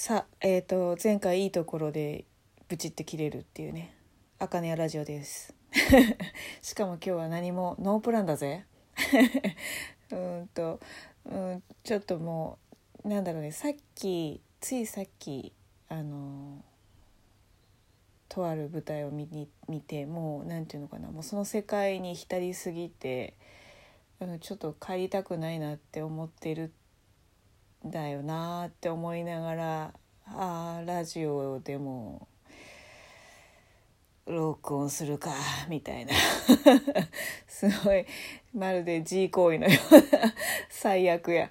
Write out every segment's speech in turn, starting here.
さえっ、と前回いいところでブチって切れるっていうね。あかねやラジオです。しかも今日は何もノープランだぜ。うんとうんちょっともうなんだろうね。さっきついさっきあのとある舞台を見に見てもうなんていうのかな。もうその世界に浸りすぎてあのちょっと帰りたくないなって思ってるだよなって思いながらあラジオでも録音するかみたいな。すごいまるで G 行為のような最悪や。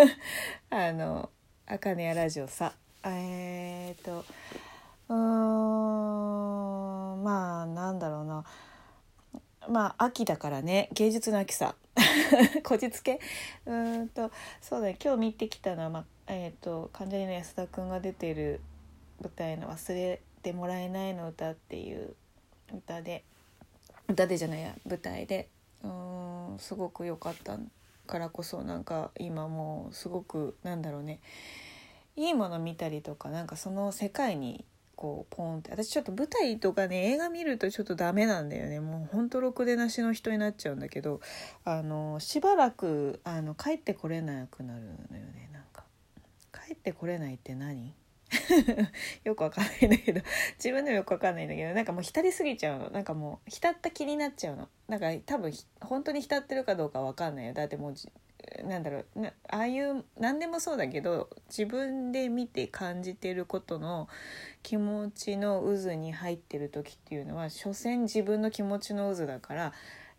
あの「あかねやラジオさ」えー、っとうんまあなんだろうな。まあ秋だからね。芸術の秋さ。こじつけ？うんとそうだね。今日見てきたのは、まあえー、と関ジャニの安田君が出てる舞台の「忘れてもらえないの歌」っていう歌で歌でじゃないや舞台で。うんすごく良かったからこそなんか今もうすごくなんだろうね。いいもの見たりとかなんかその世界にこうポンって。私ちょっと舞台とかね映画見るとちょっとダメなんだよね。もうほんとろくでなしの人になっちゃうんだけどあのしばらくあの帰ってこれなくなるのよね。なんか帰ってこれないって何？よくわかんないんだけど自分でもよくわかんないんだけどなんかもう浸りすぎちゃうの。なんかもう浸った気になっちゃうの。なんか多分本当に浸ってるかどうかわかんないよ。だってもうなんだろうなああいう何でもそうだけど自分で見て感じてることの気持ちの渦に入ってる時っていうのは所詮自分の気持ちの渦だから、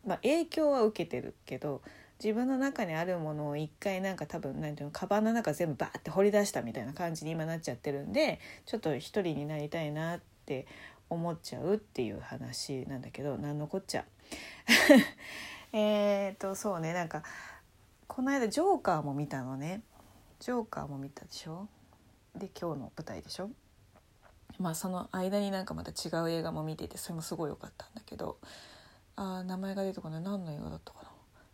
まあ、影響は受けてるけど自分の中にあるものを一回なんか多分何ていうのカバンの中全部バーって掘り出したみたいな感じに今なっちゃってるんでちょっと一人になりたいなって思っちゃうっていう話なんだけど何のこっちゃ。えっとそうねなんかこの間ジョーカーも見たのね。ジョーカーも見たでしょ？で今日の舞台でしょ？まあその間になんかまた違う映画も見ていてそれもすごい良かったんだけどあ名前が出てこない。何の映画だったか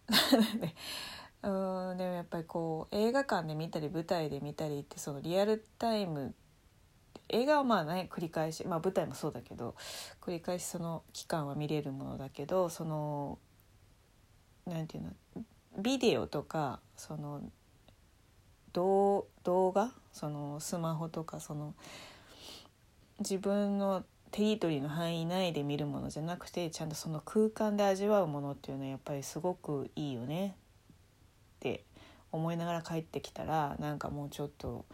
な？で うんでもやっぱりこう映画館で見たり舞台で見たりってそのリアルタイム映画はまあね繰り返し。まあ舞台もそうだけど繰り返しその期間は見れるものだけどそのなんていうの？ビデオとかその動画？そのスマホとかその自分のテリトリーの範囲内で見るものじゃなくてちゃんとその空間で味わうものっていうのはやっぱりすごくいいよねって思いながら帰ってきたらなんかもうちょっと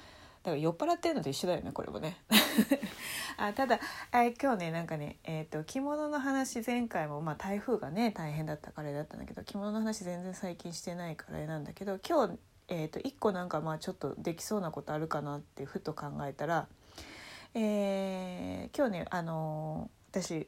だから酔っ払ってるのと一緒だよねこれもね。あただあ今日ねなんかね、えーと、着物の話前回も、まあ、台風がね大変だったからだったんだけど着物の話全然最近してないからあれなんだけど今日、えーと、1個なんかまあちょっとできそうなことあるかなってふと考えたら、えー、今日ねあのー、私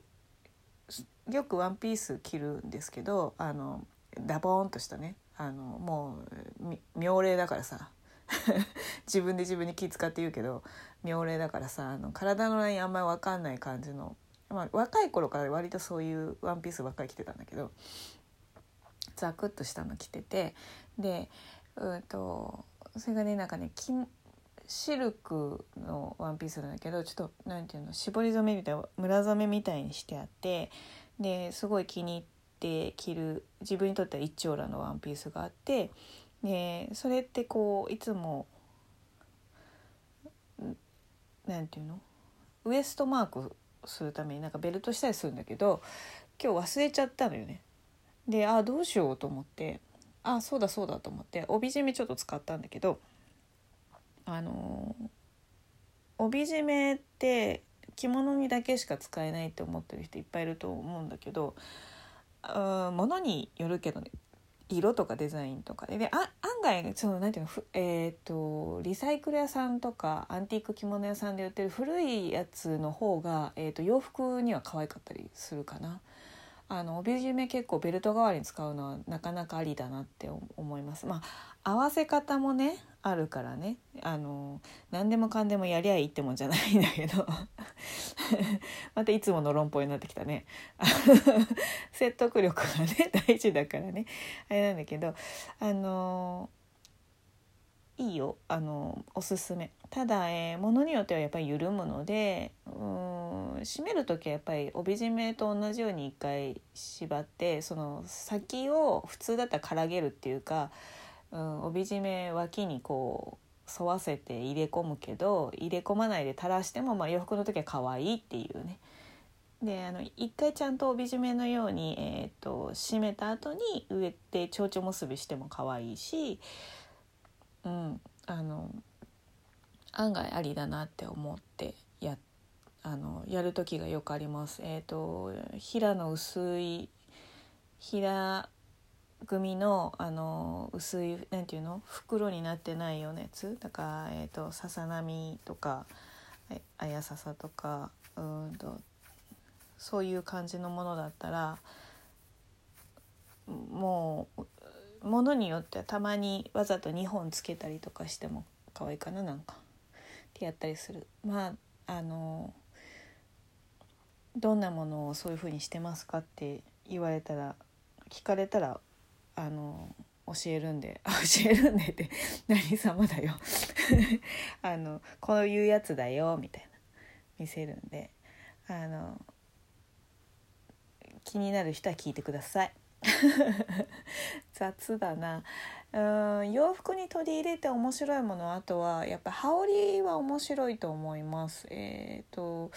よくワンピース着るんですけどあのダボーンとしたねあのもう妙齢だからさ 自分で自分に気使って言うけど妙齢だからさあの体のラインあんまり分かんない感じの、まあ、若い頃から割とそういうワンピースばっかり着てたんだけどザクッとしたの着ててでうんとそれがねなんかねシルクのワンピースなんだけどちょっと何ていうの絞り染めみたいな村染めみたいにしてあってですごい気に入って着る自分にとっては一長羅のワンピースがあってでそれってこういつも何て言うの？ウエストマークするためになんかベルトしたりするんだけど今日忘れちゃったのよね。であどうしようと思ってあそうだそうだと思って帯締めちょっと使ったんだけどあの帯締めって着物にだけしか使えないって思ってる人いっぱいいると思うんだけどうん物によるけどね色とかデザインとかでであ案外そのなんていうのえっ、ー、とリサイクル屋さんとかアンティーク着物屋さんで売ってる古いやつの方が、えーと、洋服には可愛かったりするかな。あの帯締め結構ベルト代わりに使うのはなかなかありだなって思います。まあ合わせ方もねあるからねあの何でもかんでもやりゃいいってもんじゃないんだけど またいつもの論法になってきたね。説得力がね 大事だからね。あれなんだけどあのいいよ。あのおすすめ。ただ、えー、ものによってはやっぱり緩むのでうん締める時はやっぱり帯締めと同じように一回縛ってその先を普通だったらからげるっていうか、うん、帯締め脇にこう沿わせて入れ込むけど入れ込まないで垂らしても、まあ、洋服の時は可愛いっていうね。であの一回ちゃんと帯締めのように、えーと、締めた後に上で蝶々結びしても可愛いし、うん、あの案外ありだなって思ってやあのやる時がよくあります。えーと、平の薄い平組のあの薄いなんていうの？袋になってないようなやつだから、えーと、ささ波とかあやささとかうんとそういう感じのものだったらもうものによってはたまにわざと2本つけたりとかしても可愛いかななんか。ってやったりする。まああのどんなものをそういうふうにしてますかって言われたら聞かれたらあの教えるんで 教えるんでって 何様だよ。あのこういうやつだよみたいな。見せるんで。あの気になる人は聞いてください。雑だな。うん洋服に取り入れて面白いものあとはやっぱ羽織は面白いと思います。えっ、ー、と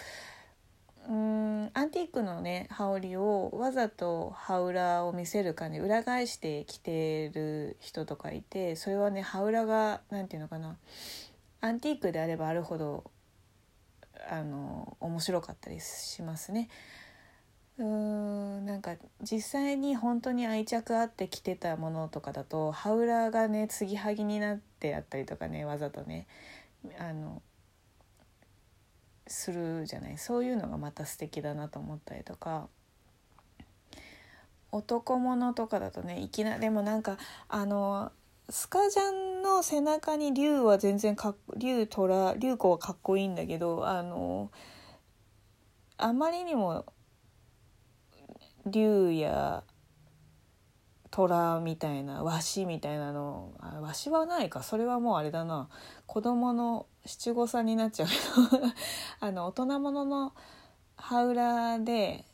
うんアンティークのね羽織をわざと羽裏を見せるかね裏返して着てる人とかいてそれはね羽裏が何て言うのかなアンティークであればあるほどあの面白かったりしますね。うーんなんか実際に本当に愛着あって着てたものとかだと羽裏がね継ぎはぎになってあったりとかねわざとねあのするじゃない。そういうのがまた素敵だなと思ったりとか。男物とかだとねいきなでもなんかあのスカジャンの背中に竜は全然か竜虎竜子はかっこいいんだけどあのあまりにも竜や虎みたいな和紙みたいなの。和紙はないか。それはもうあれだな。子供の七五三になっちゃうけど。あの大人ものの羽裏で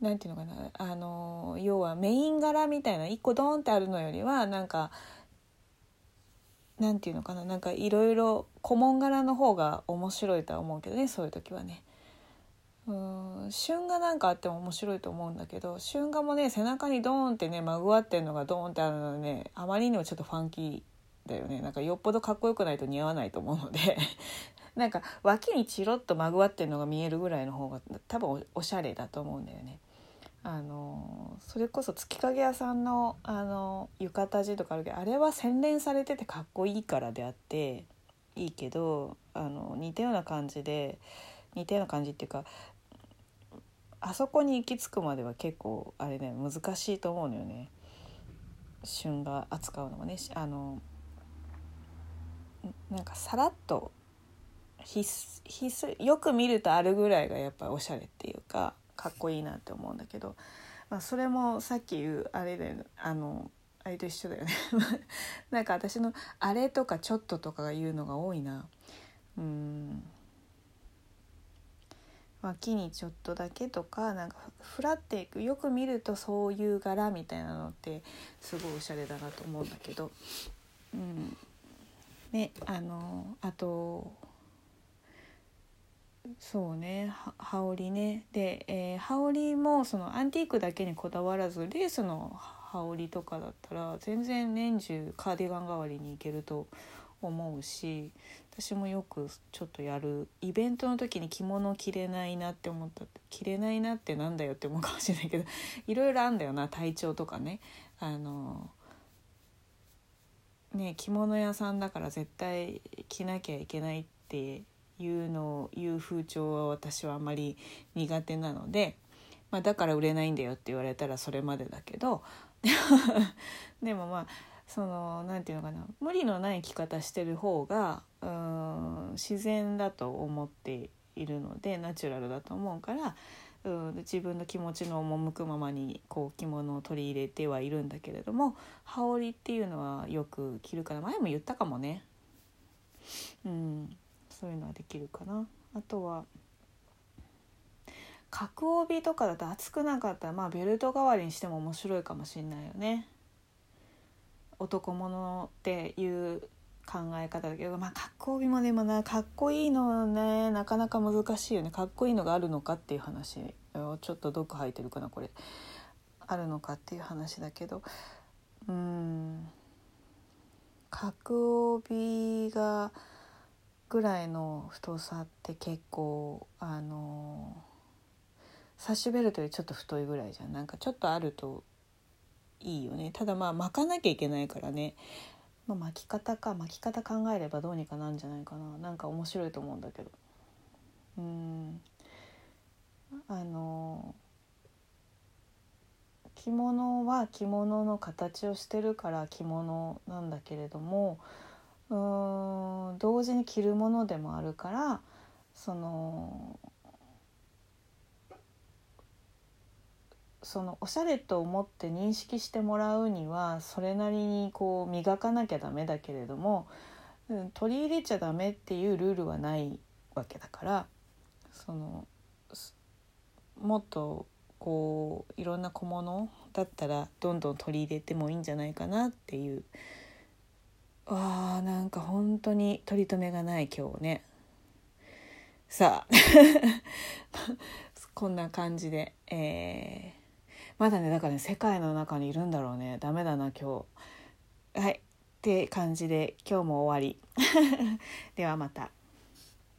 なんていうのかな。あの要はメイン柄みたいな一個ドーンってあるのよりはなんかなんていうのかな。なんかいろいろ古文柄の方が面白いとは思うけどねそういう時はね。うん春画なんかあっても面白いと思うんだけど春画もね背中にドーンってねまぐわってんのがドーンってあるのねあまりにもちょっとファンキーだよねなんかよっぽどかっこよくないと似合わないと思うので なんか脇にチロッとまぐわってんのが見えるぐらいの方が多分おしゃれだと思うんだよね。あのそれこそ月影屋さんのあの浴衣地とかあるけどあれは洗練されててかっこいいからであっていいけどあの似たような感じで似たような感じっていうかあそこに行き着くまでは結構あれね難しいと思うのよね。旬が扱うのがね。あのなんかさらっと必須よく見るとあるぐらいがやっぱおしゃれっていうかかっこいいなって思うんだけど、まあ、それもさっき言うあれであのあれと一緒だよね。なんか私の「あれ」とか「ちょっと」とかが言うのが多いな。うん。脇にちょっとだけとかなんかふらっていくよく見るとそういう柄みたいなのってすごいおしゃれだなと思うんだけど、うん。ねあのあとそうね羽織ね。で、えー、羽織もそのアンティークだけにこだわらずレースの羽織とかだったら全然年中カーディガン代わりにいけると思うし私もよくちょっとやるイベントの時に着物着れないなって思った着れないなってなんだよって思うかもしれないけど いろいろあんだよな体調とかね。あのね着物屋さんだから絶対着なきゃいけないっていうのを言う風潮は私はあまり苦手なので、まあ、だから売れないんだよって言われたらそれまでだけど でもまあその何て言うのかな無理のない生き方してる方がうん自然だと思っているのでナチュラルだと思うからうん、自分の気持ちの赴くままにこう着物を取り入れてはいるんだけれども羽織っていうのはよく着るから前も言ったかもね。うん、そういうのはできるかな。あとは角帯とかだと厚くなかったらまあベルト代わりにしても面白いかもしれないよね。男物っていう考え方だけどまあ角帯もでもなかっこいいのねなかなか難しいよね。かっこいいのがあるのかっていう話ちょっと毒吐いてるかなこれ。あるのかっていう話だけど。うん。角帯がぐらいの太さって結構あのサッシュベルトよりちょっと太いぐらいじゃん。なんかちょっとあるといいよね。ただまあ巻かなきゃいけないからね、まあ、巻き方か。巻き方考えればどうにかなんじゃないかな。なんか面白いと思うんだけど。うん。あの着物は着物の形をしてるから着物なんだけれどもうん同時に着るものでもあるからそのそのおしゃれと思って認識してもらうにはそれなりにこう磨かなきゃダメだけれども、うん、取り入れちゃダメっていうルールはないわけだからそのもっとこういろんな小物だったらどんどん取り入れてもいいんじゃないかなっていう。わーなんか本当に取り留めがない今日ね。さあ こんな感じでえーまだねだからね世界の中にいるんだろうね。ダメだな今日。はい。って感じで今日も終わり。ではまた。